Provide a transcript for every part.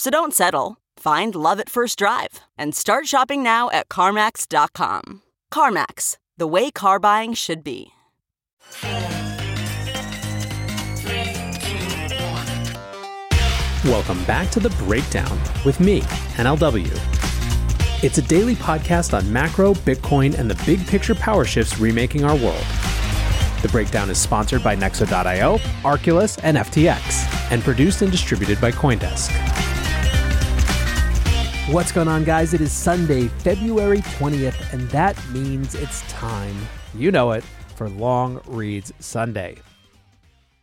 So don't settle. Find love at first drive and start shopping now at CarMax.com. CarMax, the way car buying should be. Welcome back to The Breakdown with me, NLW. It's a daily podcast on macro, Bitcoin, and the big picture power shifts remaking our world. The Breakdown is sponsored by Nexo.io, Arculus, and FTX, and produced and distributed by Coindesk. What's going on, guys? It is Sunday, February 20th, and that means it's time, you know it, for Long Reads Sunday.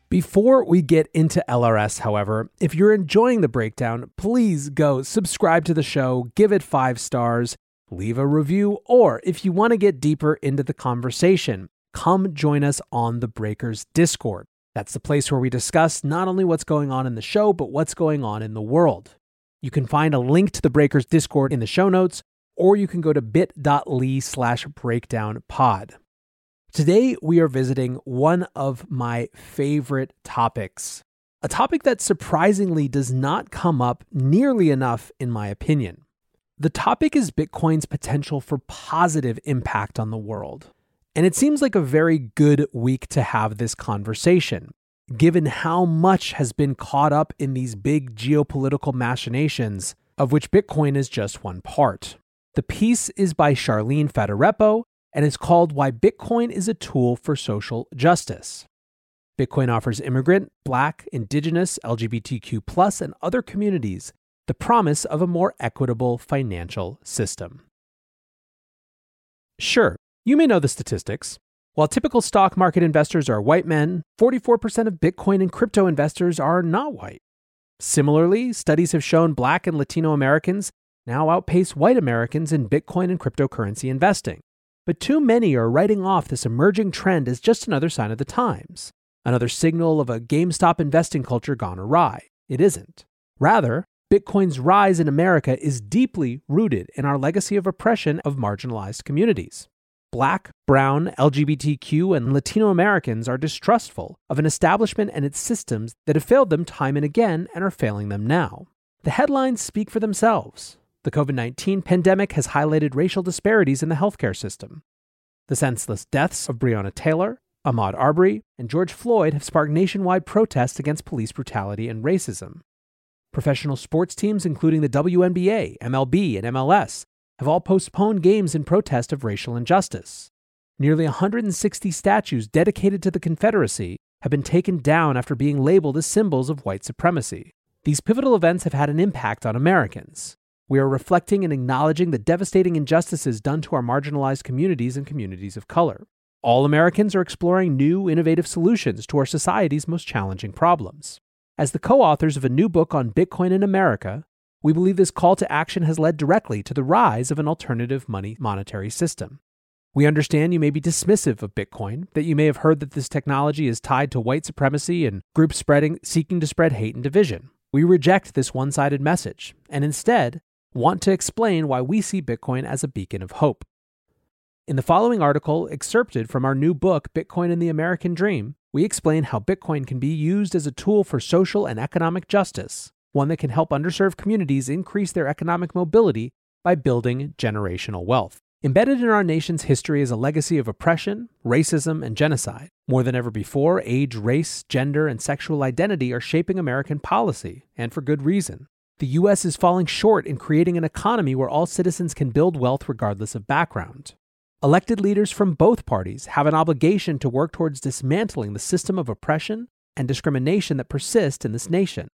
Before we get into LRS, however, if you're enjoying the breakdown, please go subscribe to the show, give it five stars, leave a review, or if you want to get deeper into the conversation, come join us on the Breakers Discord. That's the place where we discuss not only what's going on in the show, but what's going on in the world. You can find a link to the Breakers Discord in the show notes, or you can go to bit.ly slash breakdown pod. Today, we are visiting one of my favorite topics, a topic that surprisingly does not come up nearly enough, in my opinion. The topic is Bitcoin's potential for positive impact on the world. And it seems like a very good week to have this conversation, given how much has been caught up in these big geopolitical machinations, of which Bitcoin is just one part. The piece is by Charlene Fadirepo and is called Why Bitcoin is a Tool for Social Justice. Bitcoin offers immigrant, black, indigenous, LGBTQ, and other communities the promise of a more equitable financial system. Sure, you may know the statistics. While typical stock market investors are white men, 44% of Bitcoin and crypto investors are not white. Similarly, studies have shown black and Latino Americans now outpace white Americans in Bitcoin and cryptocurrency investing. But too many are writing off this emerging trend as just another sign of the times, another signal of a GameStop investing culture gone awry. It isn't. Rather, Bitcoin's rise in America is deeply rooted in our legacy of oppression of marginalized communities. Black, brown, LGBTQ, and Latino Americans are distrustful of an establishment and its systems that have failed them time and again and are failing them now. The headlines speak for themselves. The COVID 19 pandemic has highlighted racial disparities in the healthcare system. The senseless deaths of Breonna Taylor, Ahmaud Arbery, and George Floyd have sparked nationwide protests against police brutality and racism. Professional sports teams, including the WNBA, MLB, and MLS, have all postponed games in protest of racial injustice. Nearly 160 statues dedicated to the Confederacy have been taken down after being labeled as symbols of white supremacy. These pivotal events have had an impact on Americans. We are reflecting and acknowledging the devastating injustices done to our marginalized communities and communities of color. All Americans are exploring new, innovative solutions to our society's most challenging problems. As the co authors of a new book on Bitcoin in America, we believe this call to action has led directly to the rise of an alternative money monetary system. We understand you may be dismissive of Bitcoin, that you may have heard that this technology is tied to white supremacy and group spreading seeking to spread hate and division. We reject this one sided message and instead want to explain why we see Bitcoin as a beacon of hope. In the following article, excerpted from our new book, Bitcoin and the American Dream, we explain how Bitcoin can be used as a tool for social and economic justice, one that can help underserved communities increase their economic mobility by building generational wealth. Embedded in our nation's history is a legacy of oppression, racism, and genocide. More than ever before, age, race, gender, and sexual identity are shaping American policy, and for good reason. the US is falling short in creating an economy where all citizens can build wealth regardless of background. Elected leaders from both parties have an obligation to work towards dismantling the system of oppression and discrimination that persist in this nation.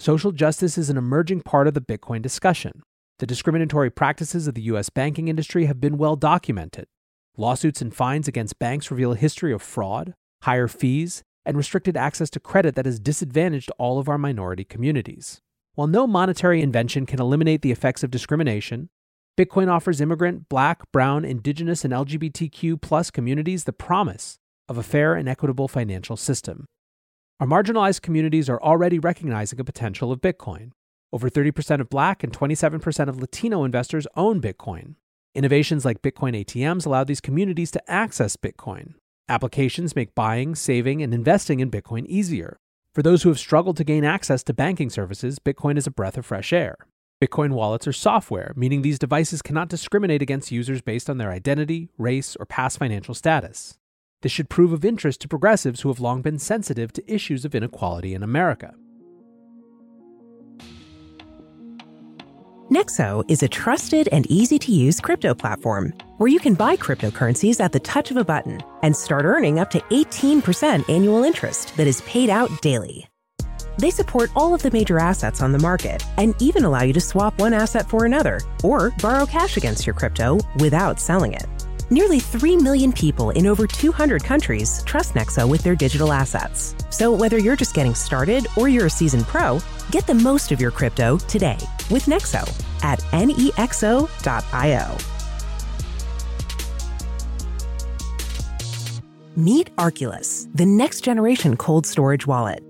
Social justice is an emerging part of the Bitcoin discussion. The discriminatory practices of the U.S. banking industry have been well documented. Lawsuits and fines against banks reveal a history of fraud, higher fees, and restricted access to credit that has disadvantaged all of our minority communities. While no monetary invention can eliminate the effects of discrimination, Bitcoin offers immigrant, black, brown, indigenous, and LGBTQ plus communities the promise of a fair and equitable financial system. Our marginalized communities are already recognizing a potential of Bitcoin. Over 30% of Black and 27% of Latino investors own Bitcoin. Innovations like Bitcoin ATMs allow these communities to access Bitcoin. Applications make buying, saving, and investing in Bitcoin easier. For those who have struggled to gain access to banking services, Bitcoin is a breath of fresh air. Bitcoin wallets are software, meaning these devices cannot discriminate against users based on their identity, race, or past financial status. This should prove of interest to progressives who have long been sensitive to issues of inequality in America. Nexo is a trusted and easy to use crypto platform where you can buy cryptocurrencies at the touch of a button and start earning up to 18% annual interest that is paid out daily. They support all of the major assets on the market and even allow you to swap one asset for another or borrow cash against your crypto without selling it. Nearly 3 million people in over 200 countries trust Nexo with their digital assets. So whether you're just getting started or you're a seasoned pro, get the most of your crypto today with Nexo at nexo.io. Meet Arculus, the next generation cold storage wallet.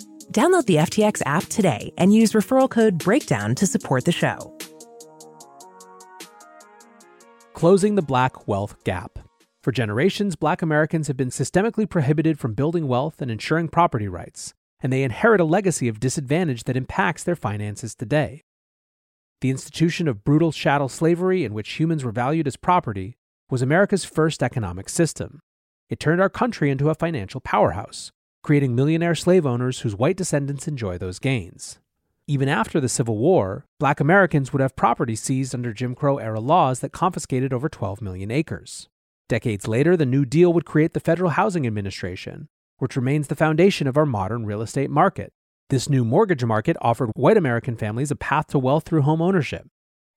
Download the FTX app today and use referral code BREAKDOWN to support the show. Closing the Black Wealth Gap. For generations, Black Americans have been systemically prohibited from building wealth and ensuring property rights, and they inherit a legacy of disadvantage that impacts their finances today. The institution of brutal chattel slavery, in which humans were valued as property, was America's first economic system. It turned our country into a financial powerhouse, creating millionaire slave owners whose white descendants enjoy those gains. Even after the Civil War, black Americans would have property seized under Jim Crow era laws that confiscated over 12 million acres. Decades later, the New Deal would create the Federal Housing Administration, which remains the foundation of our modern real estate market. This new mortgage market offered white American families a path to wealth through home ownership.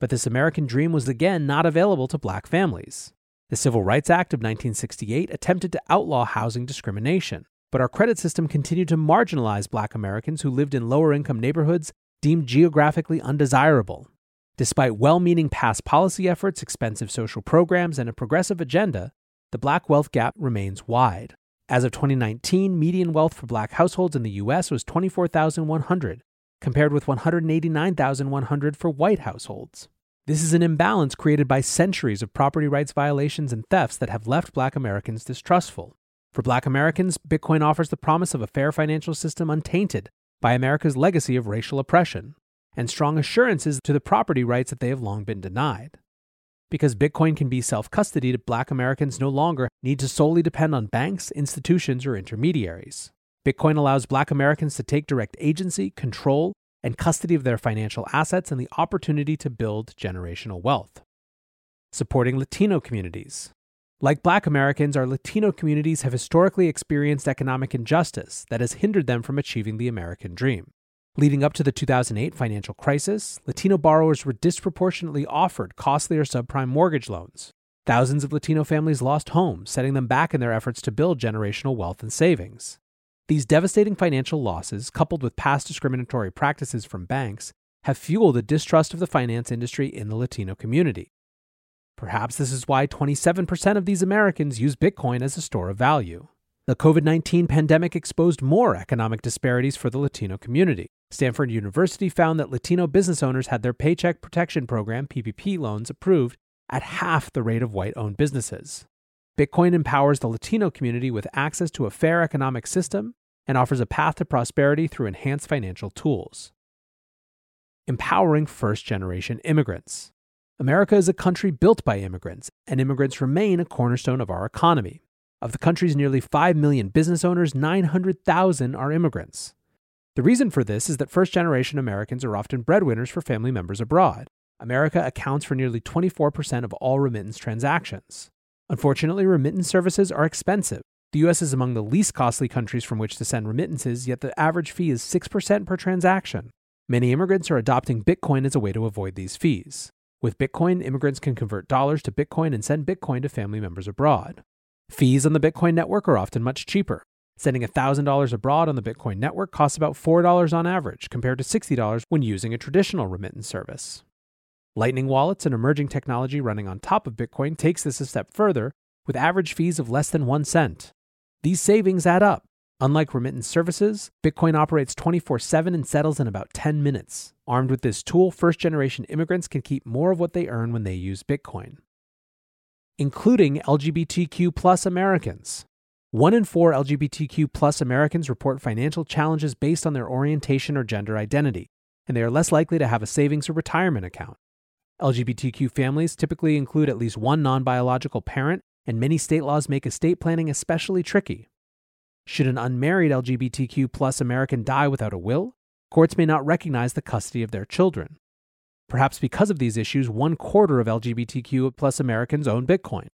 But this American dream was again not available to black families. The Civil Rights Act of 1968 attempted to outlaw housing discrimination but our credit system continued to marginalize black Americans who lived in lower income neighborhoods deemed geographically undesirable. Despite well meaning past policy efforts, expensive social programs, and a progressive agenda, the black wealth gap remains wide. As of 2019, median wealth for black households in the US was 24,100, compared with 189,100 for white households. This is an imbalance created by centuries of property rights violations and thefts that have left black Americans distrustful. For black Americans, Bitcoin offers the promise of a fair financial system untainted by America's legacy of racial oppression and strong assurances to the property rights that they have long been denied. Because Bitcoin can be self custodied, black Americans no longer need to solely depend on banks, institutions, or intermediaries. Bitcoin allows black Americans to take direct agency, control, and custody of their financial assets and the opportunity to build generational wealth. Supporting Latino communities. Like black Americans, our Latino communities have historically experienced economic injustice that has hindered them from achieving the American dream. Leading up to the 2008 financial crisis, Latino borrowers were disproportionately offered costlier subprime mortgage loans. Thousands of Latino families lost homes, setting them back in their efforts to build generational wealth and savings. These devastating financial losses, coupled with past discriminatory practices from banks, have fueled a distrust of the finance industry in the Latino community. Perhaps this is why 27% of these Americans use Bitcoin as a store of value. The COVID 19 pandemic exposed more economic disparities for the Latino community. Stanford University found that Latino business owners had their Paycheck Protection Program PPP loans approved at half the rate of white owned businesses. Bitcoin empowers the Latino community with access to a fair economic system and offers a path to prosperity through enhanced financial tools. Empowering first generation immigrants. America is a country built by immigrants, and immigrants remain a cornerstone of our economy. Of the country's nearly 5 million business owners, 900,000 are immigrants. The reason for this is that first generation Americans are often breadwinners for family members abroad. America accounts for nearly 24% of all remittance transactions. Unfortunately, remittance services are expensive. The US is among the least costly countries from which to send remittances, yet the average fee is 6% per transaction. Many immigrants are adopting Bitcoin as a way to avoid these fees. With Bitcoin, immigrants can convert dollars to Bitcoin and send Bitcoin to family members abroad. Fees on the Bitcoin network are often much cheaper. Sending $1,000 abroad on the Bitcoin network costs about $4 on average, compared to $60 when using a traditional remittance service. Lightning wallets, an emerging technology running on top of Bitcoin, takes this a step further, with average fees of less than 1 cent. These savings add up. Unlike remittance services, Bitcoin operates 24 7 and settles in about 10 minutes. Armed with this tool, first generation immigrants can keep more of what they earn when they use Bitcoin. Including LGBTQ plus Americans. One in four LGBTQ plus Americans report financial challenges based on their orientation or gender identity, and they are less likely to have a savings or retirement account. LGBTQ families typically include at least one non biological parent, and many state laws make estate planning especially tricky. Should an unmarried LGBTQ plus American die without a will, courts may not recognize the custody of their children. Perhaps because of these issues, one quarter of LGBTQ plus Americans own Bitcoin.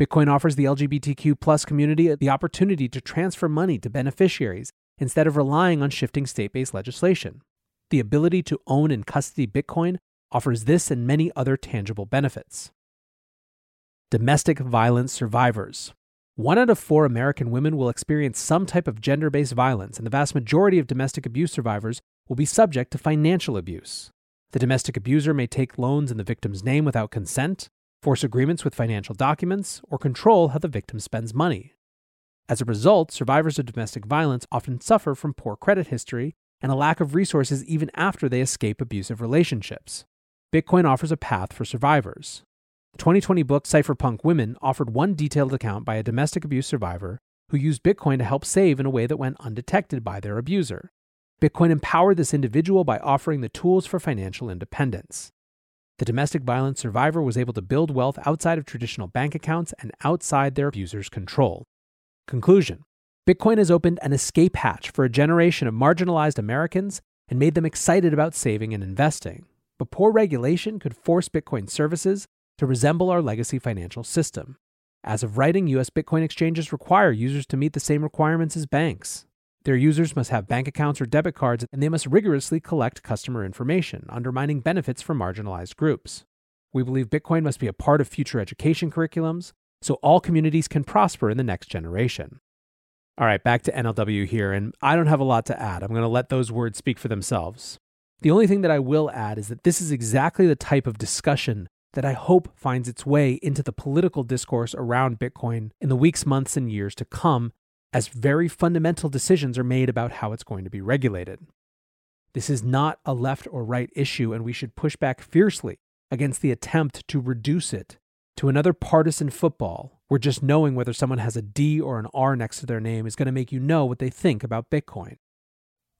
Bitcoin offers the LGBTQ plus community the opportunity to transfer money to beneficiaries instead of relying on shifting state based legislation. The ability to own and custody Bitcoin offers this and many other tangible benefits. Domestic violence survivors. One out of four American women will experience some type of gender based violence, and the vast majority of domestic abuse survivors will be subject to financial abuse. The domestic abuser may take loans in the victim's name without consent, force agreements with financial documents, or control how the victim spends money. As a result, survivors of domestic violence often suffer from poor credit history and a lack of resources even after they escape abusive relationships. Bitcoin offers a path for survivors. The 2020 book Cypherpunk Women offered one detailed account by a domestic abuse survivor who used Bitcoin to help save in a way that went undetected by their abuser. Bitcoin empowered this individual by offering the tools for financial independence. The domestic violence survivor was able to build wealth outside of traditional bank accounts and outside their abuser's control. Conclusion Bitcoin has opened an escape hatch for a generation of marginalized Americans and made them excited about saving and investing. But poor regulation could force Bitcoin services to resemble our legacy financial system. As of writing, US Bitcoin exchanges require users to meet the same requirements as banks. Their users must have bank accounts or debit cards, and they must rigorously collect customer information, undermining benefits for marginalized groups. We believe Bitcoin must be a part of future education curriculums so all communities can prosper in the next generation. All right, back to NLW here, and I don't have a lot to add. I'm going to let those words speak for themselves. The only thing that I will add is that this is exactly the type of discussion that I hope finds its way into the political discourse around Bitcoin in the weeks, months, and years to come as very fundamental decisions are made about how it's going to be regulated. This is not a left or right issue, and we should push back fiercely against the attempt to reduce it to another partisan football where just knowing whether someone has a D or an R next to their name is going to make you know what they think about Bitcoin.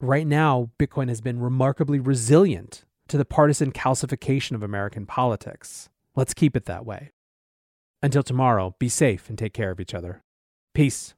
Right now, Bitcoin has been remarkably resilient to the partisan calcification of American politics. Let's keep it that way. Until tomorrow, be safe and take care of each other. Peace.